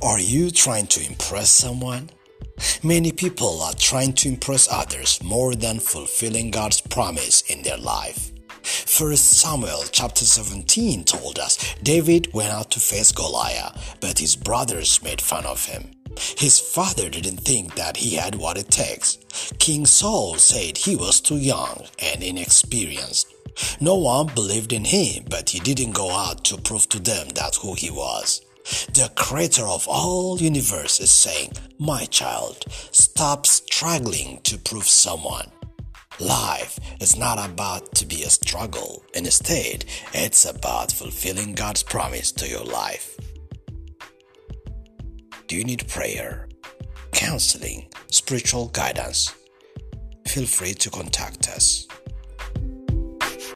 Are you trying to impress someone? Many people are trying to impress others more than fulfilling God's promise in their life. First Samuel chapter 17 told us David went out to face Goliath, but his brothers made fun of him. His father didn't think that he had what it takes. King Saul said he was too young and inexperienced. No one believed in him, but he didn't go out to prove to them that who he was. The creator of all universe is saying, My child, stop struggling to prove someone. Life is not about to be a struggle. Instead, it's about fulfilling God's promise to your life. Do you need prayer, counseling, spiritual guidance? Feel free to contact us.